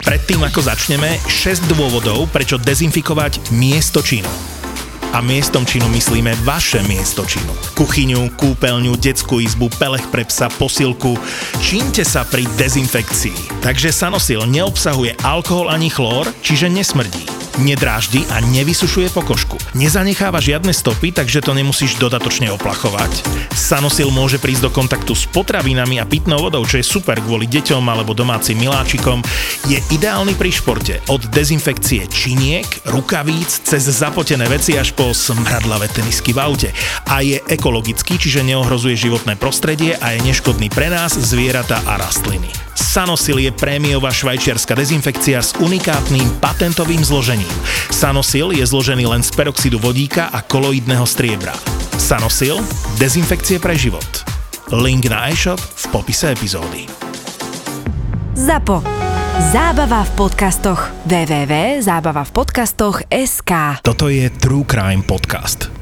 Predtým ako začneme, 6 dôvodov, prečo dezinfikovať miesto činu. A miestom činu myslíme vaše miesto činu. Kuchyňu, kúpeľňu, detskú izbu, pelech pre psa, posilku. Čínte sa pri dezinfekcii. Takže Sanosil neobsahuje alkohol ani chlór, čiže nesmrdí nedráždi a nevysušuje pokožku. Nezanecháva žiadne stopy, takže to nemusíš dodatočne oplachovať. Sanosil môže prísť do kontaktu s potravinami a pitnou vodou, čo je super kvôli deťom alebo domácim miláčikom. Je ideálny pri športe od dezinfekcie činiek, rukavíc, cez zapotené veci až po smradlavé tenisky v aute. A je ekologický, čiže neohrozuje životné prostredie a je neškodný pre nás, zvieratá a rastliny. Sanosil je prémiová švajčiarska dezinfekcia s unikátnym patentovým zložením. Sanosil je zložený len z peroxidu vodíka a koloidného striebra. Sanosil – dezinfekcie pre život. Link na e-shop v popise epizódy. ZAPO. Zábava v podcastoch. www.zábavavpodcastoch.sk Toto je True Crime Podcast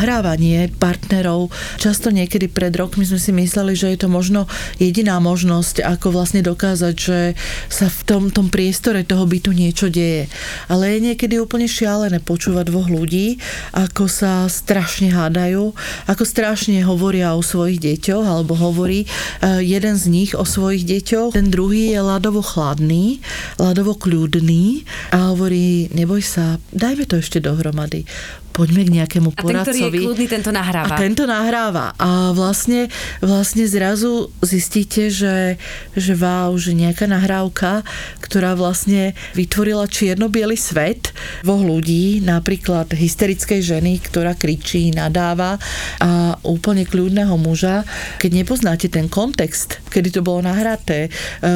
Nahrávanie partnerov. Často niekedy pred rokmi sme si mysleli, že je to možno jediná možnosť, ako vlastne dokázať, že sa v tom, tom priestore toho bytu niečo deje. Ale je niekedy úplne šialené počúvať dvoch ľudí, ako sa strašne hádajú, ako strašne hovoria o svojich deťoch, alebo hovorí eh, jeden z nich o svojich deťoch, ten druhý je ľadovo chladný, ľadovo kľudný a hovorí, neboj sa, dajme to ešte dohromady poďme k nejakému poradcovi. A ten, ktorý je kľudný, tento nahráva. A tento nahráva. A vlastne, vlastne zrazu zistíte, že, že wow, že nejaká nahrávka, ktorá vlastne vytvorila čierno svet dvoch ľudí, napríklad hysterickej ženy, ktorá kričí, nadáva a úplne kľudného muža, keď nepoznáte ten kontext, kedy to bolo nahraté, e,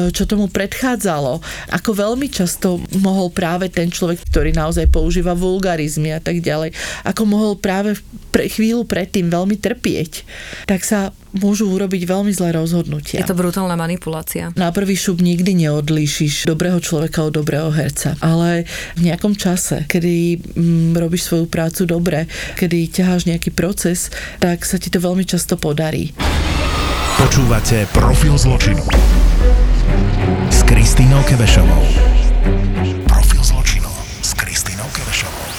čo tomu predchádzalo, ako veľmi často mohol práve ten človek, ktorý naozaj používa vulgarizmy a tak ďalej, ako mohol práve pre chvíľu predtým veľmi trpieť, tak sa môžu urobiť veľmi zlé rozhodnutia. Je to brutálna manipulácia. Na prvý šup nikdy neodlíšiš dobrého človeka od dobrého herca, ale v nejakom čase, kedy mm, robíš svoju prácu dobre, kedy ťaháš nejaký proces, tak sa ti to veľmi často podarí. Počúvate Profil zločinu s Kristínou Kevešovou.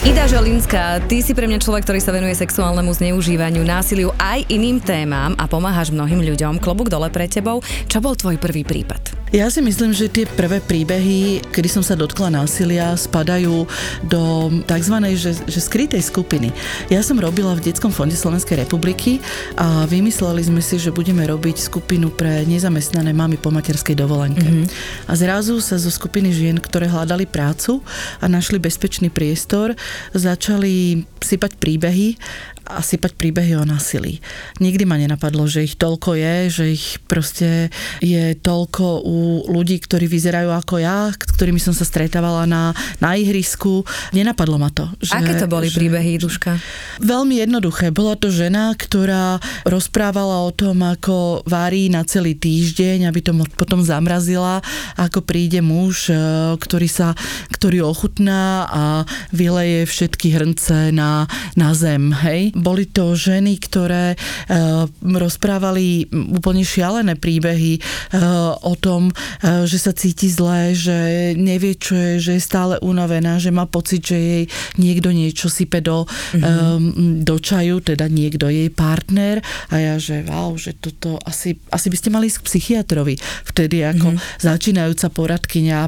Ida Žolinská, ty si pre mňa človek, ktorý sa venuje sexuálnemu zneužívaniu, násiliu aj iným témam a pomáhaš mnohým ľuďom. Klobúk dole pre tebou. Čo bol tvoj prvý prípad? Ja si myslím, že tie prvé príbehy, kedy som sa dotkla násilia, spadajú do tzv. Že, že skrytej skupiny. Ja som robila v Detskom fonde Slovenskej republiky a vymysleli sme si, že budeme robiť skupinu pre nezamestnané mamy po materskej dovolenke. Mm-hmm. A zrazu sa zo skupiny žien, ktoré hľadali prácu a našli bezpečný priestor, začali sypať príbehy a sypať príbehy o násilí. Nikdy ma nenapadlo, že ich toľko je, že ich proste je toľko u ľudí, ktorí vyzerajú ako ja, s ktorými som sa stretávala na, na ihrisku. Nenapadlo ma to. Že, Aké to boli že, príbehy, Duška? Veľmi jednoduché. Bola to žena, ktorá rozprávala o tom, ako varí na celý týždeň, aby to potom zamrazila, ako príde muž, e, ktorý sa, ktorý ochutná a vyleje všetky hrnce na, na zem. Hej? Boli to ženy, ktoré uh, rozprávali úplne šialené príbehy uh, o tom, uh, že sa cíti zle, že nevie, čo je, že je stále unavená, že má pocit, že jej niekto niečo sype do, mm-hmm. do čaju, teda niekto jej partner a ja, že wow, že toto asi, asi by ste mali ísť k psychiatrovi vtedy ako mm-hmm. začínajúca poradkyňa,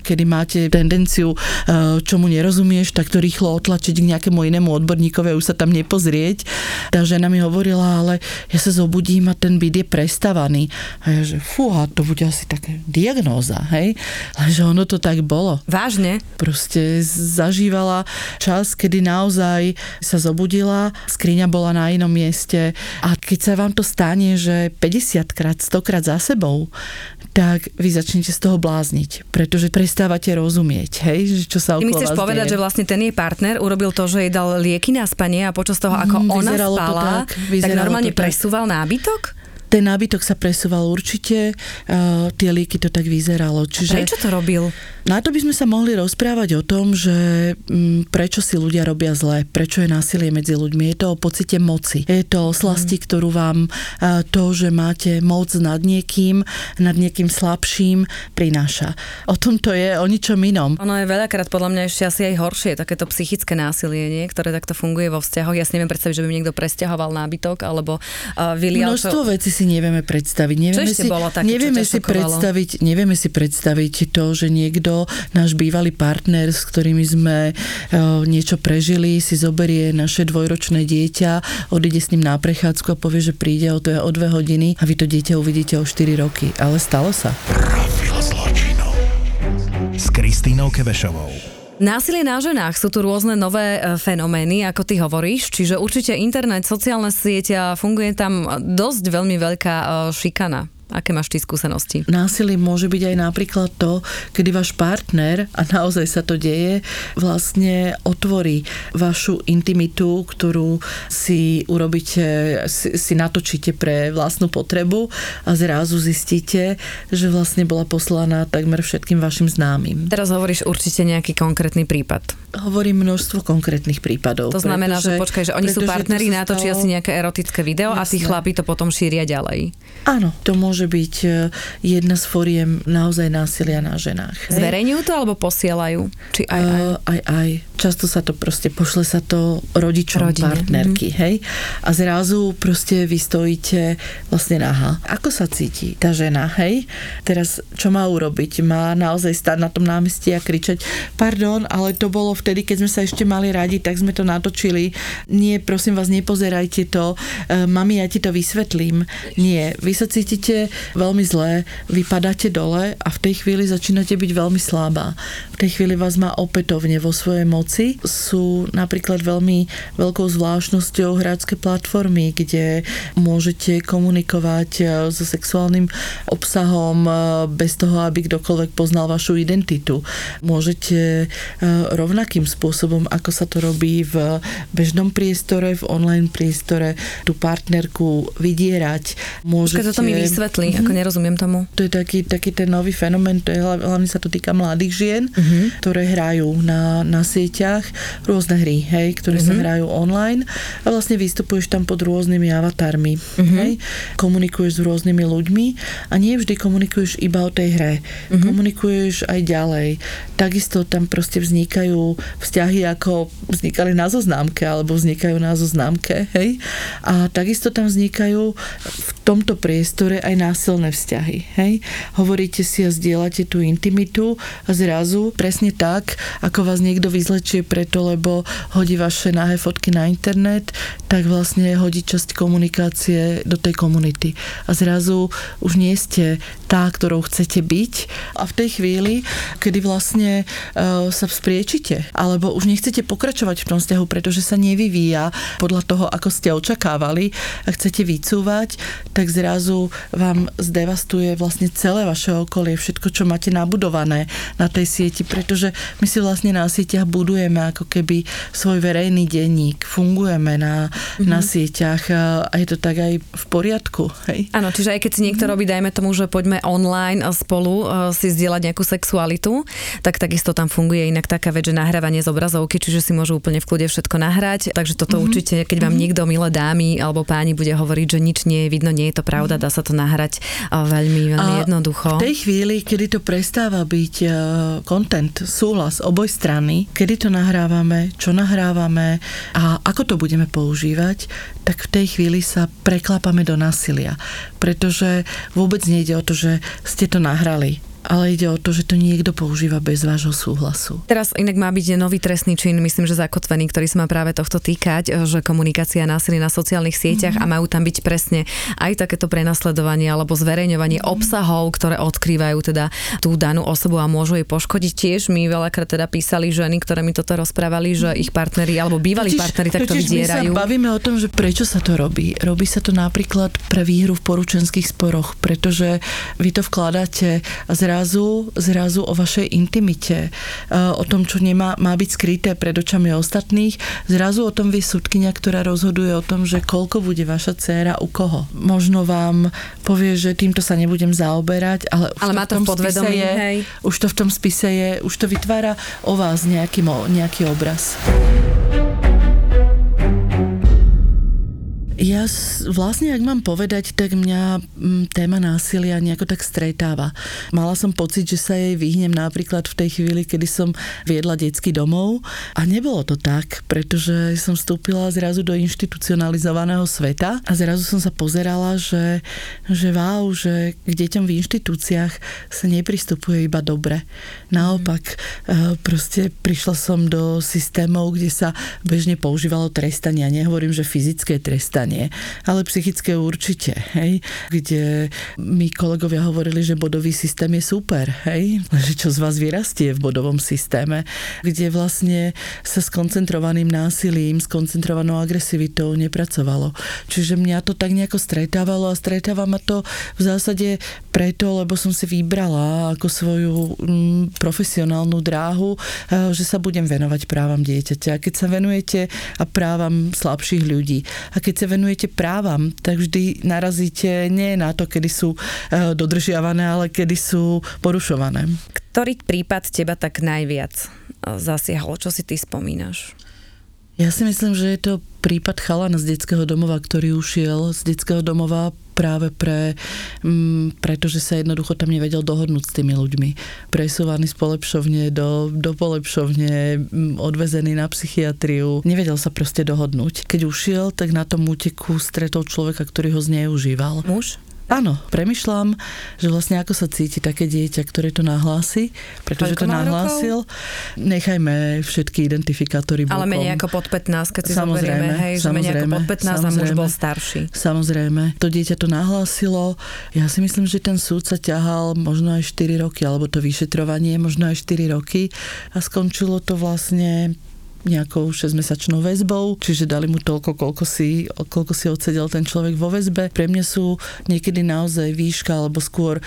kedy máte tendenciu, čomu nerozumieš, tak to rýchlo otlačiť k nejakému inému odborníkovi a už sa tam nepozrie pozrieť. Tá žena mi hovorila, ale ja sa zobudím a ten byt je prestavaný. A ja, že fúha, to bude asi tak diagnóza, hej? Lenže ono to tak bolo. Vážne? Proste zažívala čas, kedy naozaj sa zobudila, skriňa bola na inom mieste a keď sa vám to stane, že 50 krát, 100 krát za sebou, tak vy začnete z toho blázniť, pretože prestávate rozumieť, hej, že čo sa okolo Ty mi chceš povedať, deje. že vlastne ten jej partner urobil to, že jej dal lieky na spanie a počas toho, ako Mm, ona vyzeralo to spala, tak, tak, normálne to tak. presúval nábytok? Ten nábytok sa presúval určite, uh, tie líky to tak vyzeralo. Čiže Prečo to robil? Na to by sme sa mohli rozprávať o tom, že m, prečo si ľudia robia zle, prečo je násilie medzi ľuďmi. Je to o pocite moci. Je to o slasti, ktorú vám a, to, že máte moc nad niekým, nad niekým slabším, prináša. O tom to je, o ničom inom. Ono je veľakrát podľa mňa ešte asi aj horšie, takéto psychické násilie, nie? ktoré takto funguje vo vzťahoch. Ja si neviem predstaviť, že by mi niekto presťahoval nábytok alebo uh, vylial Množstvo vecí si nevieme predstaviť. Nevieme si, bolo také, nevieme si predstaviť, nevieme si predstaviť to, že niekto, náš bývalý partner, s ktorými sme e, niečo prežili, si zoberie naše dvojročné dieťa, odíde s ním na prechádzku a povie, že príde o, to o dve hodiny a vy to dieťa uvidíte o 4 roky. Ale stalo sa. Zločinu s Kristínou Kebešovou. Násilie na ženách sú tu rôzne nové e, fenomény, ako ty hovoríš, čiže určite internet, sociálne siete a funguje tam dosť veľmi veľká e, šikana. Aké máš ty skúsenosti? Násilie môže byť aj napríklad to, kedy váš partner, a naozaj sa to deje, vlastne otvorí vašu intimitu, ktorú si urobíte, si, si natočíte pre vlastnú potrebu a zrazu zistíte, že vlastne bola poslaná takmer všetkým vašim známym. Teraz hovoríš určite nejaký konkrétny prípad. Hovorím množstvo konkrétnych prípadov. To znamená, že počkaj, že oni sú pretože partneri, sa natočia stalo- si nejaké erotické video a tí chlapi to potom šíria ďalej. Áno, to môže byť e, jedna z foriem naozaj násilia na ženách. hej. Zverejňujú to alebo posielajú? Či aj, aj? Uh, aj, aj. Často sa to proste, pošle sa to rodičom Rodine, partnerky, mhm. hej? A zrazu proste vy stojíte vlastne naha. Ako sa cíti tá žena, hej? Teraz, čo má urobiť? Má naozaj stať na tom námestí a kričať, pardon, ale to bolo vtedy, keď sme sa ešte mali radi, tak sme to natočili. Nie, prosím vás, nepozerajte to. E, mami, ja ti to vysvetlím. Nie, vy sa cítite veľmi zle, vypadáte dole a v tej chvíli začínate byť veľmi slabá. V tej chvíli vás má opätovne vo svojej moci. Sú napríklad veľmi veľkou zvláštnosťou hráčske platformy, kde môžete komunikovať e, so sexuálnym obsahom e, bez toho, aby kdokoľvek poznal vašu identitu. Môžete e, rovnakým spôsobom, ako sa to robí v bežnom priestore, v online priestore, tú partnerku vydierať. Môžete... Počkaj, toto mi vysvetlí, ako nerozumiem tomu. To je taký, taký ten nový fenomén, to je, hla- hlavne sa to týka mladých žien, Mhm. uh-huh. ktoré hrajú na, na sieťach rôzne hry, hej, ktoré uh-huh. sa hrajú online a vlastne vystupuješ tam pod rôznymi avatarmi, uh-huh. hej, komunikuješ s rôznymi ľuďmi a nie vždy komunikuješ iba o tej hre, uh-huh. komunikuješ aj ďalej. Takisto tam proste vznikajú vzťahy, ako vznikali na zoznámke, alebo vznikajú na zoznámke, hej, a takisto tam vznikajú v tomto priestore aj násilné vzťahy. Hej? Hovoríte si a zdieľate tú intimitu a zrazu presne tak, ako vás niekto vyzlečie preto, lebo hodí vaše nahé fotky na internet, tak vlastne hodí časť komunikácie do tej komunity. A zrazu už nie ste tá, ktorou chcete byť a v tej chvíli, kedy vlastne uh, sa vzpriečite, alebo už nechcete pokračovať v tom vzťahu, pretože sa nevyvíja podľa toho, ako ste očakávali a chcete vycúvať, tak zrazu vám zdevastuje vlastne celé vaše okolie, všetko, čo máte nabudované na tej sieti, pretože my si vlastne na sieťach budujeme ako keby svoj verejný denník, fungujeme na, mm-hmm. na sieťach a je to tak aj v poriadku. Hej? Áno, čiže aj keď si niekto robí, dajme tomu, že poďme online spolu uh, si zdieľať nejakú sexualitu, tak takisto tam funguje inak taká vec, že nahrávanie z obrazovky, čiže si môžu úplne v kľude všetko nahrať. Takže toto mm-hmm. určite, keď vám niekto, milé dámy alebo páni, bude hovoriť, že nič nie je vidno, nie je to pravda, dá sa to nahrať uh, veľmi, veľmi A jednoducho. V tej chvíli, kedy to prestáva byť uh, content, súhlas oboj strany, kedy to nahrávame, čo nahrávame a ako to budeme používať, tak v tej chvíli sa preklápame do násilia. Pretože vôbec nejde o to, že ste to nahrali ale ide o to, že to niekto používa bez vášho súhlasu. Teraz inak má byť nový trestný čin, myslím, že zakotvený, ktorý sa má práve tohto týkať, že komunikácia násilí na sociálnych sieťach mm-hmm. a majú tam byť presne aj takéto prenasledovanie alebo zverejňovanie mm-hmm. obsahov, ktoré odkrývajú teda tú danú osobu a môžu jej poškodiť. Tiež mi veľakrát teda písali ženy, ktoré mi toto rozprávali, že ich partneri alebo bývalí totiž, partneri takto totiž vydierajú. My sa bavíme o tom, že prečo sa to robí. Robí sa to napríklad pre výhru v poručenských sporoch, pretože vy to vkladáte zra zrazu, zrazu o vašej intimite, e, o tom, čo nemá, má byť skryté pred očami ostatných, zrazu o tom vie súdkynia, ktorá rozhoduje o tom, že koľko bude vaša dcéra u koho. Možno vám povie, že týmto sa nebudem zaoberať, ale už ale to má to v, tom v je, hej. už to v tom spise je, už to vytvára o vás nejaký, nejaký obraz. Ja vlastne, ak mám povedať, tak mňa mm, téma násilia nejako tak stretáva. Mala som pocit, že sa jej vyhnem napríklad v tej chvíli, kedy som viedla detský domov a nebolo to tak, pretože som vstúpila zrazu do institucionalizovaného sveta a zrazu som sa pozerala, že, že wow, že k deťom v inštitúciách sa nepristupuje iba dobre. Naopak, eh, proste prišla som do systémov, kde sa bežne používalo trestanie. Ja nehovorím, že fyzické trestanie nie, ale psychické určite, hej, kde mi kolegovia hovorili, že bodový systém je super, hej, že čo z vás vyrastie v bodovom systéme, kde vlastne sa s koncentrovaným násilím, s koncentrovanou agresivitou nepracovalo. Čiže mňa to tak nejako stretávalo a stretáva ma to v zásade preto, lebo som si vybrala ako svoju mm, profesionálnu dráhu, eh, že sa budem venovať právam dieťaťa. Keď sa venujete a právam slabších ľudí a keď sa venujete právam, tak vždy narazíte nie na to, kedy sú eh, dodržiavané, ale kedy sú porušované. Ktorý prípad teba tak najviac eh, zasiahol? Čo si ty spomínaš? Ja si myslím, že je to prípad chalana z detského domova, ktorý ušiel z detského domova práve pre, m, mm, pretože sa jednoducho tam nevedel dohodnúť s tými ľuďmi. Presúvaný z polepšovne do, do polepšovne, m, mm, odvezený na psychiatriu. Nevedel sa proste dohodnúť. Keď ušiel, tak na tom úteku stretol človeka, ktorý ho zneužíval. Muž? Áno, premyšľam, že vlastne ako sa cíti také dieťa, ktoré to nahlási, pretože to nahlásil. Rokov? Nechajme všetky identifikátory bokom. Ale menej ako pod 15, keď si samozrejme, zoberieme, hej, že menej ako pod 15 a muž bol starší. Samozrejme, to dieťa to nahlásilo. Ja si myslím, že ten súd sa ťahal možno aj 4 roky, alebo to vyšetrovanie možno aj 4 roky a skončilo to vlastne nejakou 6-mesačnou väzbou, čiže dali mu toľko, koľko si, koľko si odsedel ten človek vo väzbe. Pre mňa sú niekedy naozaj výška alebo skôr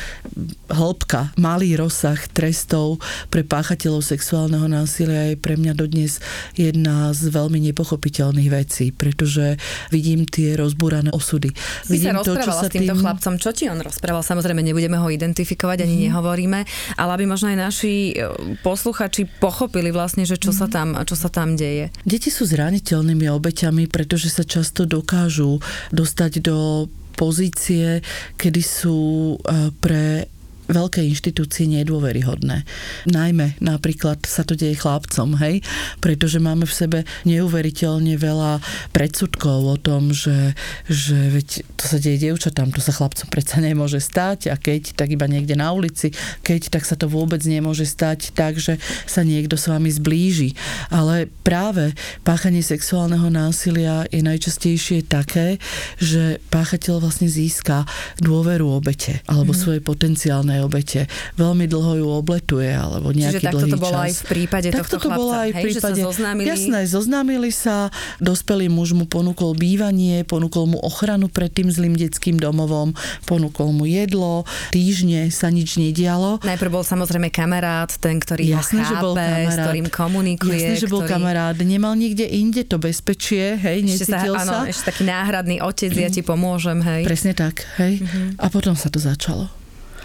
hĺbka, malý rozsah trestov pre páchateľov sexuálneho násilia je pre mňa dodnes jedna z veľmi nepochopiteľných vecí, pretože vidím tie rozbúrané osudy. Si vidím sa to, čo sa s týmto tým... chlapcom, čo ti on rozprával? Samozrejme, nebudeme ho identifikovať, ani mm. nehovoríme, ale aby možno aj naši e, posluchači pochopili vlastne, že čo, mm. sa, tam, čo sa tam tam deje? Deti sú zraniteľnými obeťami, pretože sa často dokážu dostať do pozície, kedy sú eh, pre veľké inštitúcie nedôveryhodné. Najmä napríklad sa to deje chlapcom, hej, pretože máme v sebe neuveriteľne veľa predsudkov o tom, že, že veď to sa deje dievčatám, to sa chlapcom predsa nemôže stať a keď, tak iba niekde na ulici, keď, tak sa to vôbec nemôže stať tak, že sa niekto s vami zblíži. Ale práve páchanie sexuálneho násilia je najčastejšie také, že páchateľ vlastne získa dôveru obete alebo mm. svoje potenciálne aj obete. Veľmi dlho ju obletuje, alebo nejaký Čiže takto to bolo čas. aj v prípade takto tohto to bolo aj v prípade, že sa zoznámili? Jasné, zoznámili sa, dospelý muž mu ponúkol bývanie, ponúkol mu ochranu pred tým zlým detským domovom, ponúkol mu jedlo, týždne sa nič nedialo. Najprv bol samozrejme kamarát, ten, ktorý Jasné, ho chápe, že bol kamarát. s ktorým komunikuje. Jasné, že bol ktorý... kamarát, nemal nikde inde to bezpečie, hej, ešte necítil sa. Áno, ešte taký náhradný otec, ja ti pomôžem, hej. Presne tak, hej. Uh-huh. A potom sa to začalo.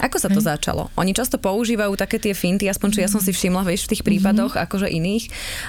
Ako sa to hmm. začalo? Oni často používajú také tie finty, aspoň čo ja som si všimla, vieš, v tých prípadoch, hmm. akože iných,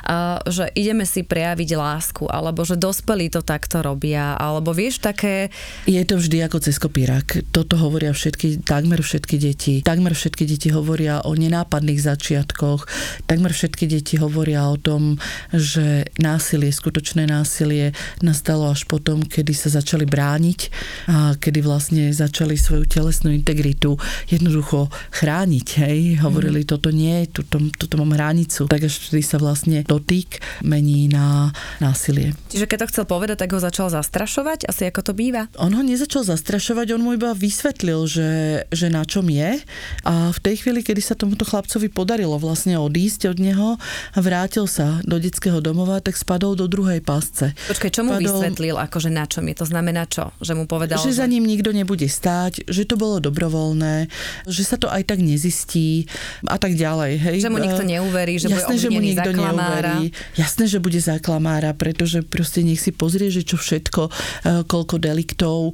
uh, že ideme si prejaviť lásku, alebo že dospelí to takto robia, alebo vieš, také... Je to vždy ako cez kopírak. Toto hovoria všetky, takmer všetky deti. Takmer všetky deti hovoria o nenápadných začiatkoch. Takmer všetky deti hovoria o tom, že násilie, skutočné násilie nastalo až potom, kedy sa začali brániť a kedy vlastne začali svoju telesnú integritu jednoducho chrániť, hej. Hovorili, mm. toto nie, tuto, tuto mám hranicu. Tak až vtedy sa vlastne dotyk mení na násilie. Čiže keď to chcel povedať, tak ho začal zastrašovať, asi ako to býva? On ho nezačal zastrašovať, on mu iba vysvetlil, že, že na čom je a v tej chvíli, kedy sa tomuto chlapcovi podarilo vlastne odísť od neho a vrátil sa do detského domova, tak spadol do druhej pásce. Počkaj, čo mu spadol... vysvetlil, akože na čom je? To znamená čo? Že mu povedal, že, že za ním nikto nebude stáť, že to bolo dobrovoľné, že sa to aj tak nezistí a tak ďalej. Hej. Že mu nikto neuverí, že Jasné, bude že mu nikto neuverí. Jasné, že bude za klamára, pretože proste nech si pozrie, že čo všetko, e, koľko deliktov e,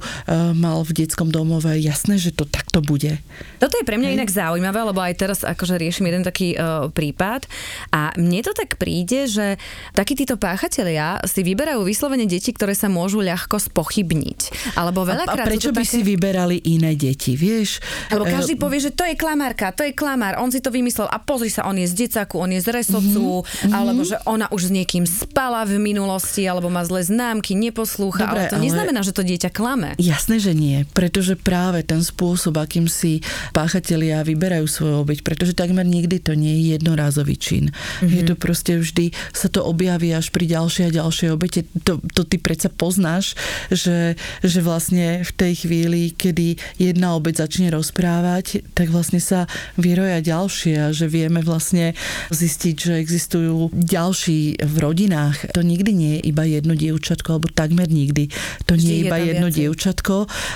mal v detskom domove. Jasné, že to takto bude. Toto je pre mňa hej. inak zaujímavé, lebo aj teraz akože riešim jeden taký uh, prípad a mne to tak príde, že takí títo páchatelia si vyberajú vyslovene deti, ktoré sa môžu ľahko spochybniť. Alebo veľakrát a, a prečo by také... si vyberali iné deti, vieš? Lebo každý povie, že to je klamárka, to je klamár, on si to vymyslel a pozri sa, on je z decaku, on je z resovcu, mm-hmm. alebo že ona už s niekým spala v minulosti, alebo má zlé známky, neposlúcha, Dobre, ale to ale... neznamená, že to dieťa klame. Jasné, že nie, pretože práve ten spôsob, akým si páchatelia vyberajú svoju obeď, pretože takmer nikdy to nie je jednorázový čin. Mm-hmm. Je to proste vždy, sa to objaví až pri ďalšej a ďalšej obete. To, to ty predsa poznáš, že, že vlastne v tej chvíli, kedy jedna obeď začne rozprávať, tak vlastne sa vyroja ďalšie a že vieme vlastne zistiť, že existujú ďalší v rodinách. To nikdy nie je iba jedno dievčatko, alebo takmer nikdy. To Vždy nie je iba je jedno viacej. dievčatko,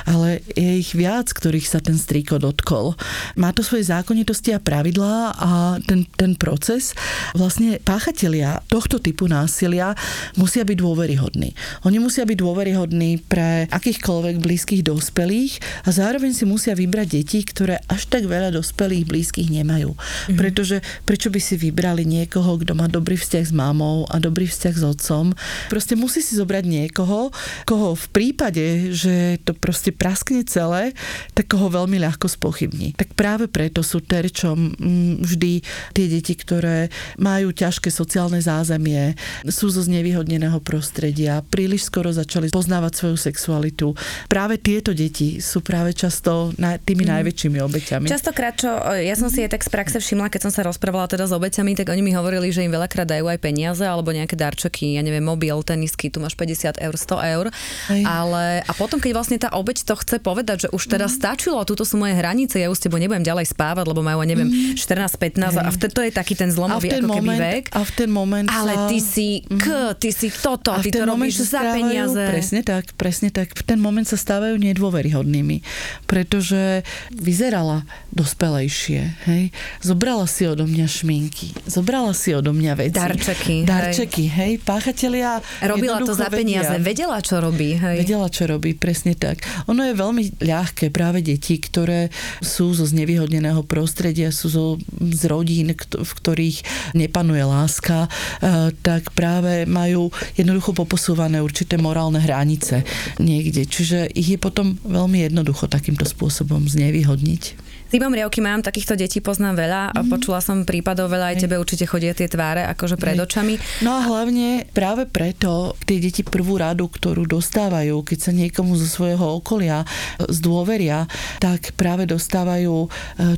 ale je ich viac, ktorých sa ten strýko dotkol. Má to svoje zákonitosti a pravidlá a ten, ten proces, vlastne páchatelia tohto typu násilia musia byť dôveryhodní. Oni musia byť dôveryhodní pre akýchkoľvek blízkych dospelých a zároveň si musia vybrať deti, ktoré až tak veľa dospelých blízkych nemajú. Mm-hmm. Pretože prečo by si vybrali niekoho, kto má dobrý vzťah s mámou a dobrý vzťah s otcom? Proste musí si zobrať niekoho, koho v prípade, že to proste praskne celé, tak koho veľmi ľahko spochybní. Tak práve preto sú terčom mm, vždy tie deti, ktoré majú ťažké sociálne zázemie, sú zo znevýhodneného prostredia, príliš skoro začali poznávať svoju sexualitu. Práve tieto deti sú práve často tými mm. najväčšími obeťami. Častokrát, čo ja som si aj tak z praxe všimla, keď som sa rozprávala teda s obeťami, tak oni mi hovorili, že im veľakrát dajú aj peniaze alebo nejaké darčeky, ja neviem, mobil, tenisky, tu máš 50 eur, 100 eur. Ale a potom, keď vlastne tá obeť to chce povedať, že už teda mm. stačilo, túto sú moje hranice, ja už s tebou nebudem ďalej spávať, lebo majú, neviem, mm. 14-15 a vtedy to je taký ten zlomový ako moment, vek. A v ten moment Ale ty si k, mhm. ty si toto, a ty to robíš za stávajú, peniaze. Presne tak, presne tak. V ten moment sa stávajú nedôveryhodnými, pretože vyzerala dospelejšie, hej. Zobrala si odo mňa šminky, zobrala si odo mňa veci. Darčeky. Darčeky, hej. hej. Páchatelia Robila to za peniaze, vedia. vedela, čo robí, hej. Vedela, čo robí, presne tak. Ono je veľmi ľahké práve deti, ktoré sú zo znevýhodneného prostredia, sú zo, z rodín, v ktorých nepanuje láska, e, tak práve majú jednoducho poposúvané určité morálne hranice niekde. Čiže ich je potom veľmi jednoducho takýmto spôsobom znevýhodniť. Tým riavky mám, takýchto detí poznám veľa a mm. počula som prípadov veľa, aj tebe určite chodia tie tváre akože pred očami. No a hlavne práve preto tie deti prvú radu, ktorú dostávajú, keď sa niekomu zo svojho okolia e, zdôveria, tak práve dostávajú e,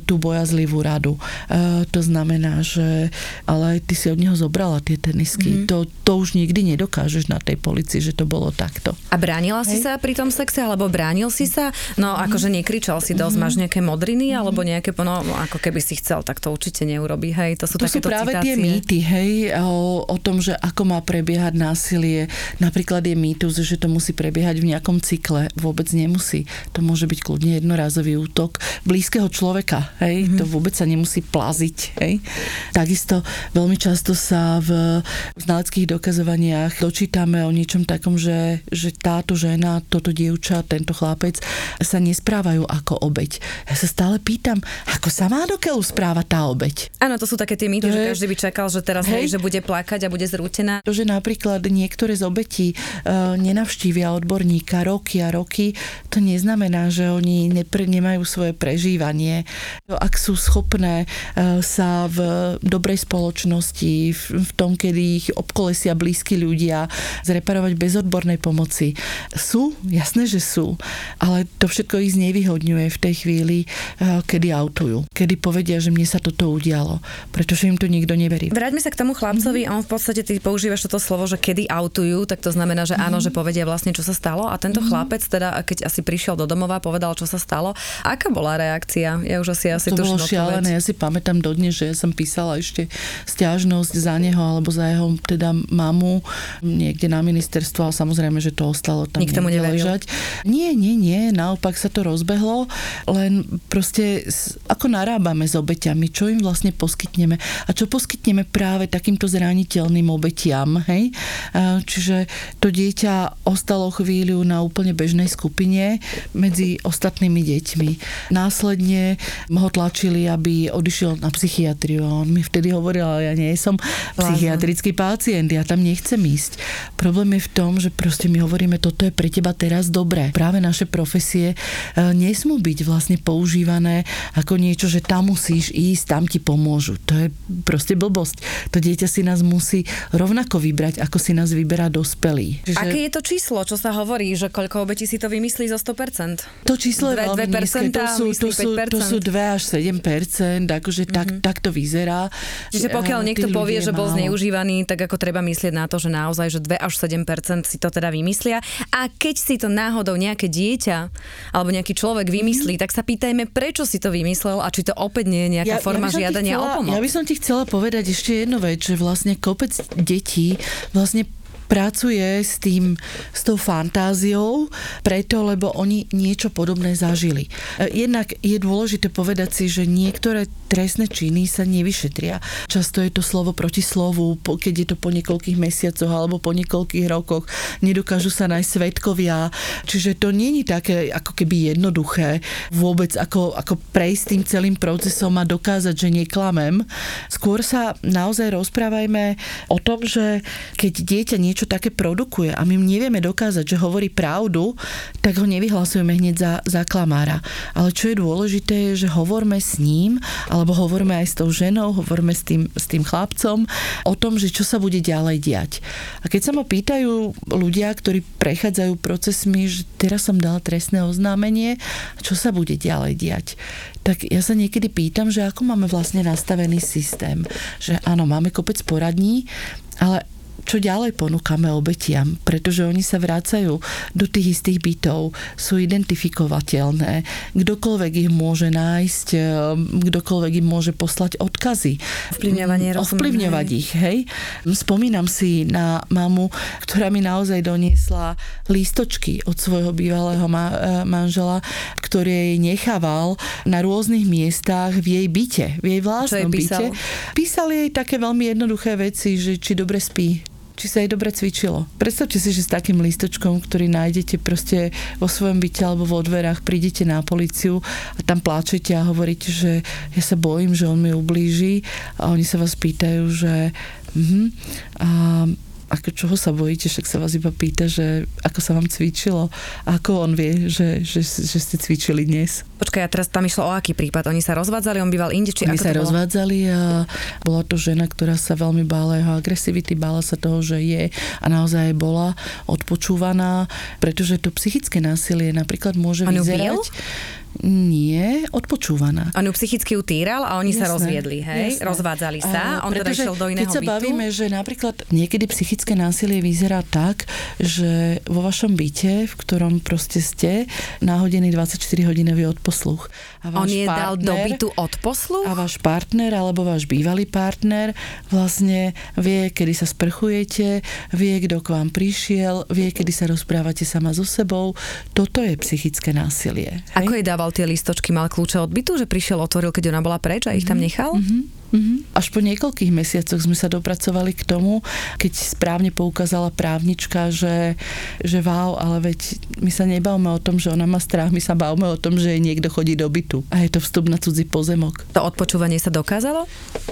tú bojazlivú radu. E, to znamená, že ale ty si od neho zobrala tie tenisky. Mm. To, to už nikdy nedokážeš na tej policii, že to bolo takto. A bránila Hej. si sa pri tom sexe, alebo bránil si sa? No akože nekričal si dosť, mm. máš nejaké modriny, ale alebo nejaké, no, ako keby si chcel, tak to určite neurobí, hej, to sú to sú práve citácie. tie mýty, hej, o, o tom, že ako má prebiehať násilie. Napríklad je mýtus, že to musí prebiehať v nejakom cykle. Vôbec nemusí. To môže byť kľudne jednorázový útok blízkeho človeka, hej, mm-hmm. to vôbec sa nemusí plaziť, hej. Takisto veľmi často sa v znaleckých dokazovaniach dočítame o niečom takom, že, že táto žena, toto dievča, tento chlapec sa nesprávajú ako obeď. Ja sa stále pýtam, pýtam, ako sa má do keľu správa tá obeď. Áno, to sú také tie mýty, že každý by čakal, že teraz hej, že bude plakať a bude zrútená. To, že napríklad niektoré z obetí uh, nenavštívia odborníka roky a roky, to neznamená, že oni nepre, nemajú svoje prežívanie. Ak sú schopné uh, sa v dobrej spoločnosti, v, v tom, kedy ich obkolesia blízki ľudia, zreparovať bez odbornej pomoci. Sú, jasné, že sú, ale to všetko ich znevýhodňuje v tej chvíli, uh, kedy autujú, kedy povedia, že mne sa toto udialo, pretože im to nikto neverí. Vráťme sa k tomu chlapcovi, mm-hmm. on v podstate ty používaš toto slovo, že kedy autujú, tak to znamená, že áno, mm-hmm. že povedia vlastne, čo sa stalo a tento mm-hmm. chlapec teda, keď asi prišiel do domova, povedal, čo sa stalo. Aká bola reakcia? Ja už asi asi To bolo šialené, ja si pamätám dodnes, že ja som písala ešte stiažnosť za neho alebo za jeho teda mamu niekde na ministerstvo, ale samozrejme, že to ostalo tam Nikto mu ležať. Nie, nie, nie, naopak sa to rozbehlo, len proste ako narábame s obeťami, čo im vlastne poskytneme a čo poskytneme práve takýmto zraniteľným obetiam, hej? Čiže to dieťa ostalo chvíľu na úplne bežnej skupine medzi ostatnými deťmi. Následne ho tlačili, aby odišiel na psychiatriu a on mi vtedy hovoril, ale ja nie som psychiatrický pacient, ja tam nechcem ísť. Problém je v tom, že proste my hovoríme, toto je pre teba teraz dobré. Práve naše profesie e, nesmú byť vlastne používané ako niečo, že tam musíš ísť, tam ti pomôžu. To je proste blbosť. To dieťa si nás musí rovnako vybrať, ako si nás vyberá dospelý. Čiže... Aké je to číslo, čo sa hovorí, že koľko obetí si to vymyslí zo 100%? To číslo je 2, veľmi 2 nízke. To sú, to, sú, to sú 2 až 7 akože mm-hmm. tak, tak to vyzerá. Čiže pokiaľ niekto povie, že bol zneužívaný, tak ako treba myslieť na to, že naozaj, že 2 až 7% si to teda vymyslia. A keď si to náhodou nejaké dieťa alebo nejaký človek vymyslí, mm-hmm. tak sa pýtajme, prečo si to vymyslel a či to opäť nie je nejaká ja, forma ja žiadania chcela, o pomoc. Ja by som ti chcela povedať ešte jednu vec, že vlastne kopec detí vlastne pracuje s tým, s tou fantáziou, preto, lebo oni niečo podobné zažili. E, jednak je dôležité povedať si, že niektoré trestné činy sa nevyšetria. Často je to slovo proti slovu, keď je to po niekoľkých mesiacoch alebo po niekoľkých rokoch. Nedokážu sa nájsť svetkovia. Čiže to je také ako keby jednoduché vôbec ako, ako prejsť tým celým procesom a dokázať, že neklamem. Skôr sa naozaj rozprávajme o tom, že keď dieťa niečo niečo také produkuje a my nevieme dokázať, že hovorí pravdu, tak ho nevyhlasujeme hneď za, za klamára. Ale čo je dôležité, je, že hovorme s ním, alebo hovorme aj s tou ženou, hovorme s tým, s tým chlapcom o tom, že čo sa bude ďalej diať. A keď sa ma pýtajú ľudia, ktorí prechádzajú procesmi, že teraz som dala trestné oznámenie, čo sa bude ďalej diať, tak ja sa niekedy pýtam, že ako máme vlastne nastavený systém. Že áno, máme kopec poradní, ale čo ďalej ponúkame obetiam, pretože oni sa vrácajú do tých istých bytov, sú identifikovateľné, kdokoľvek ich môže nájsť, eh, kdokoľvek im môže poslať odkazy. Ovplyvňovanie, Ovplyvňovať ich, hej. Spomínam si na mamu, ktorá mi naozaj doniesla lístočky od svojho bývalého ma- eh, manžela, ktorý jej nechával na rôznych miestach v jej byte, v jej vlastnom byte. Písal jej také veľmi jednoduché veci, že či dobre spí, či sa jej dobre cvičilo. Predstavte si, že s takým lístočkom, ktorý nájdete proste vo svojom byte alebo vo dverách, prídete na policiu a tam pláčete a hovoríte, že ja sa bojím, že on mi ublíži a oni sa vás pýtajú, že uh-huh, a ako čoho sa bojíte, však sa vás iba pýta, že ako sa vám cvičilo a ako on vie, že, že, že ste cvičili dnes. Počkaj, a teraz tam išlo o aký prípad? Oni sa rozvádzali, on býval inde, či Oni ako sa rozvádzali a bola to žena, ktorá sa veľmi bála jeho agresivity, bála sa toho, že je a naozaj bola odpočúvaná, pretože to psychické násilie napríklad môže vyzerať... Bil? Nie, odpočúvaná. On ju psychicky utíral a oni jasné, sa rozviedli, hej? Jasné. Rozvádzali sa, a, on teda išiel do iného Keď sa bytu. bavíme, že napríklad niekedy psychické násilie vyzerá tak, že vo vašom byte, v ktorom proste ste, náhodený 24 hodinový odposluch. A váš on je partner, dal do bytu odposluch? A váš partner alebo váš bývalý partner vlastne vie, kedy sa sprchujete, vie, kto k vám prišiel, vie, kedy sa rozprávate sama so sebou. Toto je psychické násilie. Hej? Ako je dával dával tie listočky, mal kľúče od bytu, že prišiel, otvoril, keď ona bola preč a ich tam mhm. nechal? Mm-hmm. Mm-hmm. Až po niekoľkých mesiacoch sme sa dopracovali k tomu, keď správne poukázala právnička, že, že wow, ale veď my sa nebavme o tom, že ona má strach, my sa bavme o tom, že niekto chodí do bytu. A je to vstup na cudzí pozemok. To odpočúvanie sa dokázalo?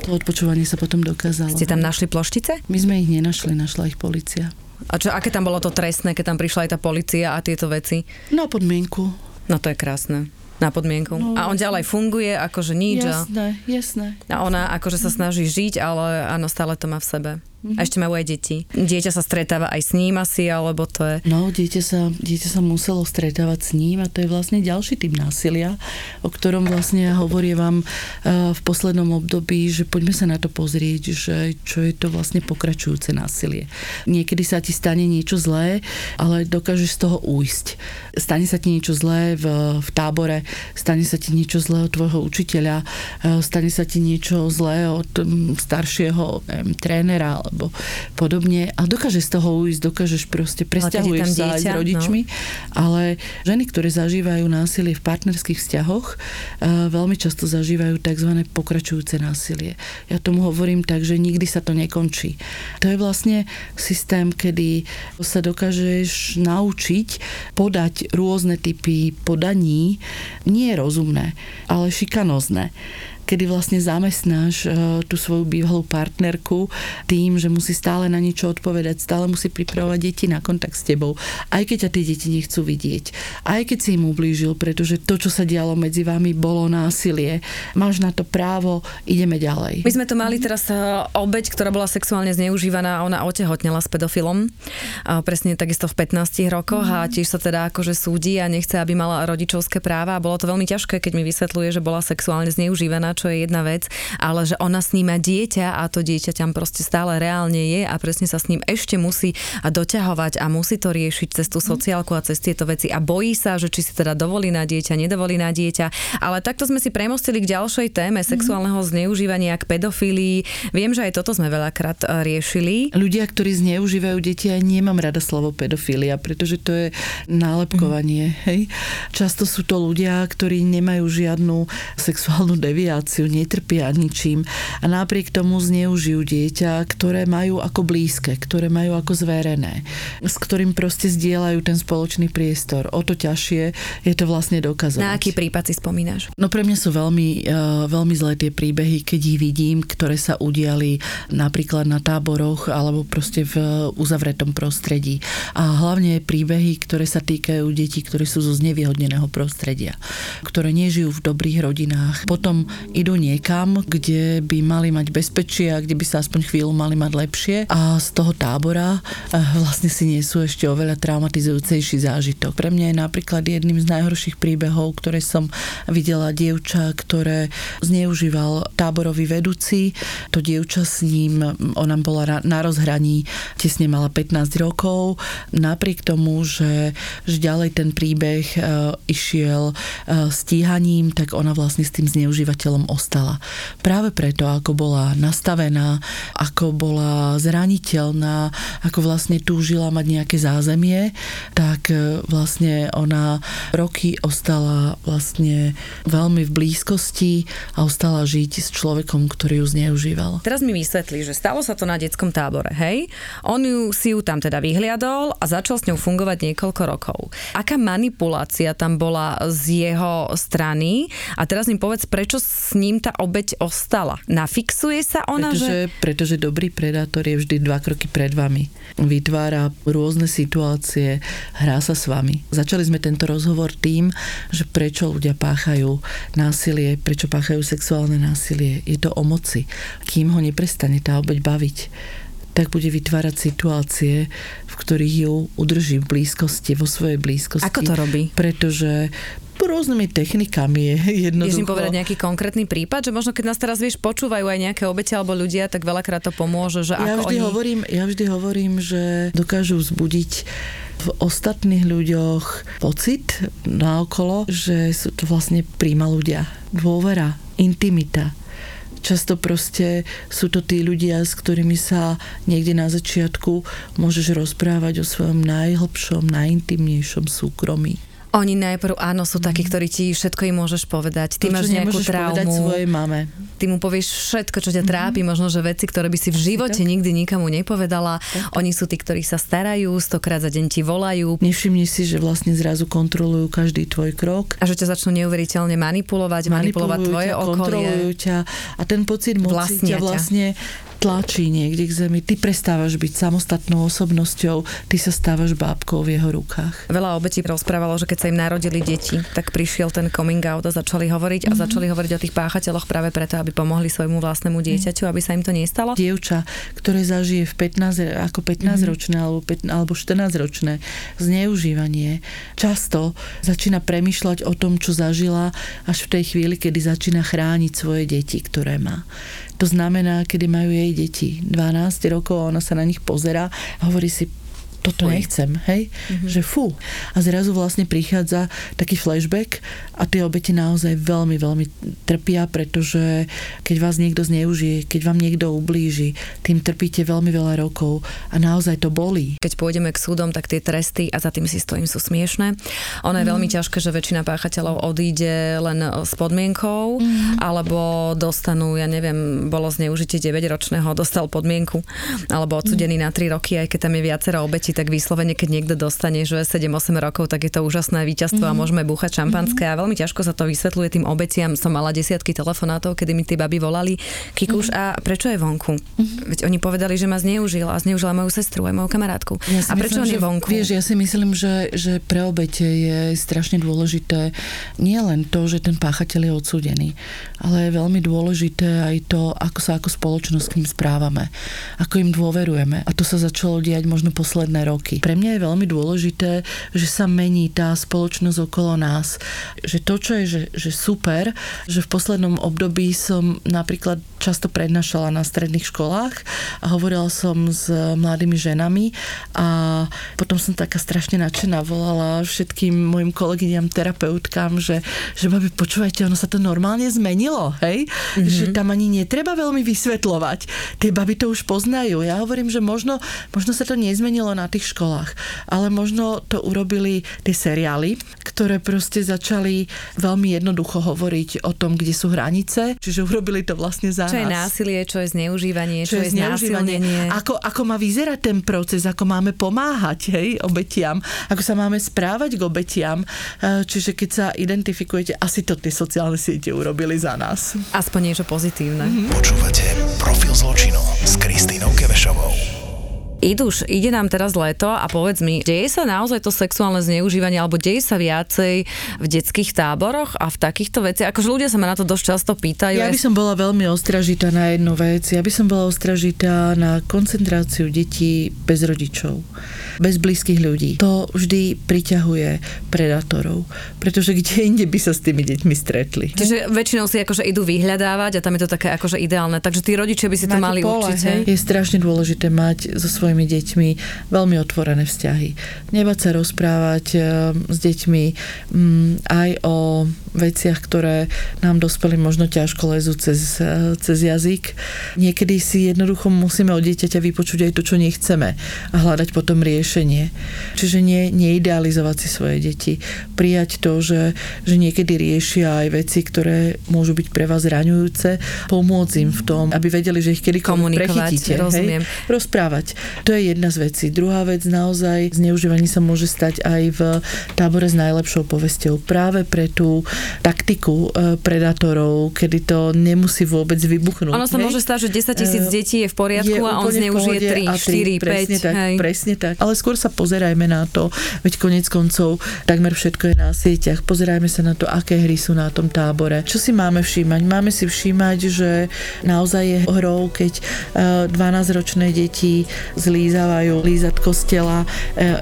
To odpočúvanie sa potom dokázalo. Ste tam našli ploštice? My sme ich nenašli, našla ich policia. A čo, aké tam bolo to trestné, keď tam prišla aj tá policia a tieto veci? Na podmienku. No to je krásne na podmienku. No, a on ďalej funguje, akože nič. Jasné, jasné. A ona akože sa snaží žiť, ale áno, stále to má v sebe. A ešte majú aj deti. Dieťa sa stretáva aj s ním asi, alebo to je... No, dieťa sa, dieťa sa muselo stretávať s ním a to je vlastne ďalší typ násilia, o ktorom vlastne ja hovorím vám eh, v poslednom období, že poďme sa na to pozrieť, že čo je to vlastne pokračujúce násilie. Niekedy sa ti stane niečo zlé, ale dokážeš z toho újsť. Stane sa ti niečo zlé v, v tábore, stane sa ti niečo zlé od tvojho učiteľa, eh, stane sa ti niečo zlé od mm, staršieho neviem, trénera alebo podobne. A dokážeš z toho ujsť, dokážeš proste, presťahuješ sa aj s rodičmi, no. ale ženy, ktoré zažívajú násilie v partnerských vzťahoch, eh, veľmi často zažívajú tzv. pokračujúce násilie. Ja tomu hovorím tak, že nikdy sa to nekončí. To je vlastne systém, kedy sa dokážeš naučiť podať rôzne typy podaní, nie rozumné, ale šikanozné kedy vlastne zamestnáš uh, tú svoju bývalú partnerku tým, že musí stále na niečo odpovedať, stále musí pripravovať deti na kontakt s tebou, aj keď ťa tie deti nechcú vidieť, aj keď si im ublížil, pretože to, čo sa dialo medzi vami, bolo násilie. Máš na to právo, ideme ďalej. My sme tu mali teraz e, obeď, ktorá bola sexuálne zneužívaná a ona otehotnela s pedofilom, presne takisto v 15 rokoch a tiež sa teda akože súdi a nechce, aby mala rodičovské práva a bolo to veľmi ťažké, keď mi vysvetľuje, že bola sexuálne zneužívaná, čo je jedna vec, ale že ona sníma dieťa a to dieťa tam proste stále reálne je a presne sa s ním ešte musí doťahovať a musí to riešiť cez tú sociálku a cez tieto veci a bojí sa, že či si teda dovolí na dieťa, nedovolí na dieťa. Ale takto sme si premostili k ďalšej téme sexuálneho zneužívania, k pedofílii. Viem, že aj toto sme veľakrát e, riešili. Ľudia, ktorí zneužívajú deti, ja nemám rada slovo pedofília, pretože to je nálepkovanie. Mm. Hej? Často sú to ľudia, ktorí nemajú žiadnu sexuálnu deviáciu manipuláciu, netrpia ničím a napriek tomu zneužijú dieťa, ktoré majú ako blízke, ktoré majú ako zverené, s ktorým proste zdieľajú ten spoločný priestor. O to ťažšie je to vlastne dokazovať. Na aký prípad si spomínaš? No pre mňa sú veľmi, uh, veľmi zlé tie príbehy, keď ich vidím, ktoré sa udiali napríklad na táboroch alebo proste v uzavretom prostredí. A hlavne príbehy, ktoré sa týkajú detí, ktoré sú zo znevýhodneného prostredia, ktoré nežijú v dobrých rodinách. Potom idú niekam, kde by mali mať bezpečie a kde by sa aspoň chvíľu mali mať lepšie a z toho tábora eh, vlastne si nesú ešte oveľa traumatizujúcejší zážitok. Pre mňa je napríklad jedným z najhorších príbehov, ktoré som videla dievča, ktoré zneužíval táborový vedúci. To dievča s ním, ona bola na rozhraní, tesne mala 15 rokov. Napriek tomu, že, že ďalej ten príbeh e, išiel e, stíhaním, tak ona vlastne s tým zneužívateľom ostala. Práve preto, ako bola nastavená, ako bola zraniteľná, ako vlastne túžila mať nejaké zázemie, tak e, vlastne ona roky ostala vlastne veľmi v blízkosti a ostala žiť s človekom, ktorý ju zneužíval. Teraz mi vysvetlí, že stalo sa to na detskom tábore, hej? On ju, si ju tam teda vyhliadol a začal s ňou fungovať niekoľko rokov. Aká manipulácia tam bola z jeho strany? A teraz mi povedz, prečo s ním tá obeď ostala? Nafixuje sa ona, pretože, že... Pretože dobrý predátor je vždy dva kroky pred vami. Vytvára rôzne situácie, hrá sa s vami. Začali sme tento rozhovor tým, že prečo ľudia páchajú násilie, prečo páchajú sexuálne násilie. Je to o moci. Kým ho neprestane tá obeď baviť, tak bude vytvárať situácie, v ktorých ju udrží v blízkosti, vo svojej blízkosti. Ako to robí? Pretože rôznymi technikami je jednoducho. Vieš im povedať nejaký konkrétny prípad, že možno keď nás teraz vieš, počúvajú aj nejaké obete alebo ľudia, tak veľakrát to pomôže, že ja ako vždy oni... Hovorím, ja vždy hovorím, že dokážu vzbudiť v ostatných ľuďoch pocit naokolo, že sú to vlastne príjma ľudia. Dôvera, intimita, často proste sú to tí ľudia, s ktorými sa niekde na začiatku môžeš rozprávať o svojom najhlbšom, najintimnejšom súkromí. Oni najprv, áno, sú takí, mhm. ktorí ti všetko im môžeš povedať. Ty to, máš nejakú traumu. svojej mame. Ty mu povieš všetko, čo ťa mm-hmm. trápi, možno, že veci, ktoré by si v živote tak. nikdy nikomu nepovedala. Tak. Oni sú tí, ktorí sa starajú, stokrát za deň ti volajú. Nevšimni si, že vlastne zrazu kontrolujú každý tvoj krok. A že ťa začnú neuveriteľne manipulovať, manipulovať tvoje okolie. Kontrolujú ťa a ten pocit moci ťa vlastne tlačí niekde k zemi, ty prestávaš byť samostatnou osobnosťou, ty sa stávaš bábkou v jeho rukách. Veľa obetí rozprávalo, že keď sa im narodili deti, tak prišiel ten coming out a začali hovoriť a mm-hmm. začali hovoriť o tých páchateľoch práve preto, aby pomohli svojmu vlastnému dieťaťu, aby sa im to nestalo. Dievča, ktoré zažije v 15, ako 15-ročné mm-hmm. alebo, 15, alebo 14-ročné zneužívanie, často začína premyšľať o tom, čo zažila až v tej chvíli, kedy začína chrániť svoje deti, ktoré má. To znamená, kedy majú jej deti 12 rokov ona sa na nich pozera a hovorí si, toto nechcem, hej? Mm-hmm. Že fú. A zrazu vlastne prichádza taký flashback a tie obete naozaj veľmi, veľmi trpia, pretože keď vás niekto zneužije, keď vám niekto ublíži, tým trpíte veľmi veľa rokov a naozaj to bolí. Keď pôjdeme k súdom, tak tie tresty, a za tým si stojím, sú smiešné. Ono je mm. veľmi ťažké, že väčšina páchateľov odíde len s podmienkou, mm. alebo dostanú, ja neviem, bolo zneužitie 9-ročného, dostal podmienku, alebo odsudený mm. na 3 roky, aj keď tam je viacero obetí, tak vyslovene, keď niekto dostane, že 7-8 rokov, tak je to úžasné víťazstvo mm-hmm. a mhm. môžeme búchať šampanské mm-hmm. a veľmi ťažko sa to vysvetľuje tým obeciam. Som mala desiatky telefonátov, kedy mi tie baby volali, Kikuš, mm-hmm. a prečo je vonku? Mm-hmm. Veď oni povedali, že ma zneužil a zneužila moju sestru aj moju kamarátku. Ja a prečo myslím, on je vonku? Vieš, ja si myslím, že, že pre obete je strašne dôležité nie len to, že ten páchateľ je odsúdený, ale je veľmi dôležité aj to, ako sa ako spoločnosť k ním správame, ako im dôverujeme. A to sa začalo diať možno posledné roky. Pre mňa je veľmi dôležité, že sa mení tá spoločnosť okolo nás. Že to, čo je že, že super, že v poslednom období som napríklad často prednášala na stredných školách a hovorila som s mladými ženami a potom som taká strašne nadšená volala všetkým mojim kolegyňam, terapeutkám, že, že babi, počúvajte, ono sa to normálne zmenilo, hej? Mm-hmm. Že tam ani netreba veľmi vysvetľovať. Tie baby to už poznajú. Ja hovorím, že možno, možno sa to nezmenilo na tých školách. Ale možno to urobili tie seriály, ktoré proste začali veľmi jednoducho hovoriť o tom, kde sú hranice. Čiže urobili to vlastne za Čo nás. je násilie, čo je zneužívanie, čo, čo je zneužívanie. Ako, ako má vyzerať ten proces, ako máme pomáhať hej, obetiam, ako sa máme správať k obetiam. E, čiže keď sa identifikujete, asi to tie sociálne siete urobili za nás. Aspoň niečo pozitívne. Mm-hmm. Počúvate Profil zločinu s Kristýnou Kevešovou. Iduš, ide nám teraz leto a povedz mi, deje sa naozaj to sexuálne zneužívanie alebo deje sa viacej v detských táboroch a v takýchto veciach? Akože ľudia sa ma na to dosť často pýtajú. Ja by som bola veľmi ostražitá na jednu vec. Ja by som bola ostražitá na koncentráciu detí bez rodičov bez blízkych ľudí. To vždy priťahuje predátorov, pretože kde inde by sa s tými deťmi stretli. Čiže väčšinou si akože idú vyhľadávať a tam je to také akože ideálne. Takže tí rodičia by si to mali pole, určite. Hej? Je strašne dôležité mať so svojimi deťmi veľmi otvorené vzťahy. Nebať sa rozprávať eh, s deťmi mm, aj o veciach, ktoré nám dospeli možno ťažko lezu cez, eh, cez jazyk. Niekedy si jednoducho musíme od dieťaťa vypočuť aj to, čo nechceme a hľadať potom riešenie. Čiže nie, neidealizovať si svoje deti. Prijať to, že, že niekedy riešia aj veci, ktoré môžu byť pre vás zraňujúce, pomôcť im v tom, aby vedeli, že ich kedy prechytíte. Rozumiem. Hej? Rozprávať. To je jedna z vecí. Druhá vec, naozaj zneužívanie sa môže stať aj v tábore s najlepšou povesťou. Práve pre tú taktiku e, predátorov, kedy to nemusí vôbec vybuchnúť. Ono sa môže stať, že 10 tisíc e, detí je v poriadku je a on zneužije 3, 4, 5. Presne tak, hej. presne tak. Ale skôr sa pozerajme na to, veď konec koncov takmer všetko je na sieťach. Pozerajme sa na to, aké hry sú na tom tábore. Čo si máme všímať? Máme si všímať, že naozaj je hrou, keď 12-ročné e, deti zlízavajú lízatko z tela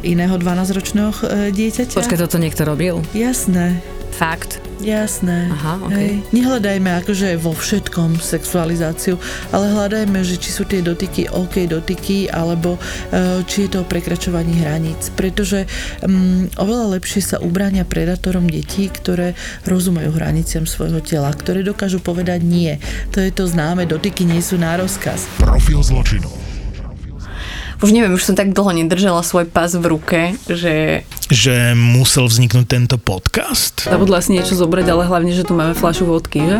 iného 12-ročného dieťaťa. Počkaj, toto niekto robil? Jasné. Fakt. Jasné. Aha, okay. Hej. Nehľadajme akože vo všetkom sexualizáciu, ale hľadajme, že či sú tie dotyky OK dotyky, alebo uh, či je to prekračovanie hraníc. Pretože um, oveľa lepšie sa ubránia predátorom detí, ktoré rozumejú hraniciam svojho tela, ktoré dokážu povedať nie. To je to známe, dotyky nie sú nározkaz. Profil zločinu už neviem, už som tak dlho nedržala svoj pás v ruke, že... Že musel vzniknúť tento podcast? Zabudla si niečo zobrať, ale hlavne, že tu máme fľašu vodky, že?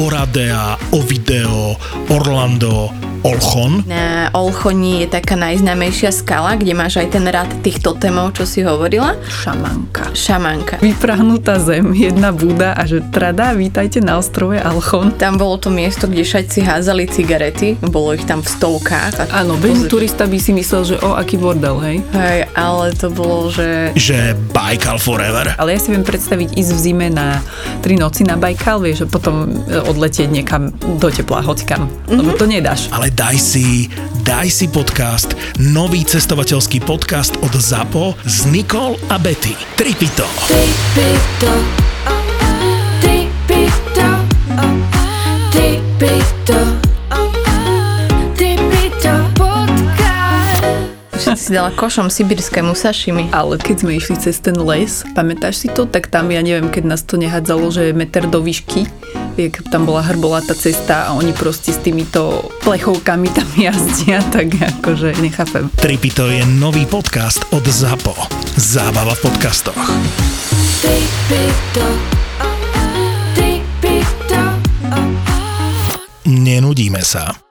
Oradea, Ovideo, Orlando, Olchon. Na Olchoni je taká najznámejšia skala, kde máš aj ten rad tých totemov, čo si hovorila. Šamanka. Šamanka. Vyprahnutá zem, jedna búda a že trada, vítajte na ostrove Alchon. Tam bolo to miesto, kde šajci házali cigarety, bolo ich tam v stovkách. A Áno, bežný turista by si myslel, že o, aký bordel, hej? Hej, ale to bolo, že Že Baikal Forever. Ale ja si viem predstaviť ísť v zime na tri noci na Bajkal, vieš, a potom e, odletieť niekam do tepla, hoďkam. Mm-hmm. Lebo to nedáš. Ale daj si, daj si podcast, nový cestovateľský podcast od ZAPO s Nikol a Betty. Tripito. Tripito. Tripito. Tripito. Tripito. Podcast. si dala košom sibirskému sašimi. Ale keď sme išli cez ten les, pamätáš si to, tak tam, ja neviem, keď nás to nehádzalo, že meter do výšky, jak tam bola hrbolatá cesta a oni proste s týmito plechovkami tam jazdia, tak akože nechápem. Tripito je nový podcast od ZAPO. Zábava v podcastoch. Tripito. Tripito. Nenudíme sa.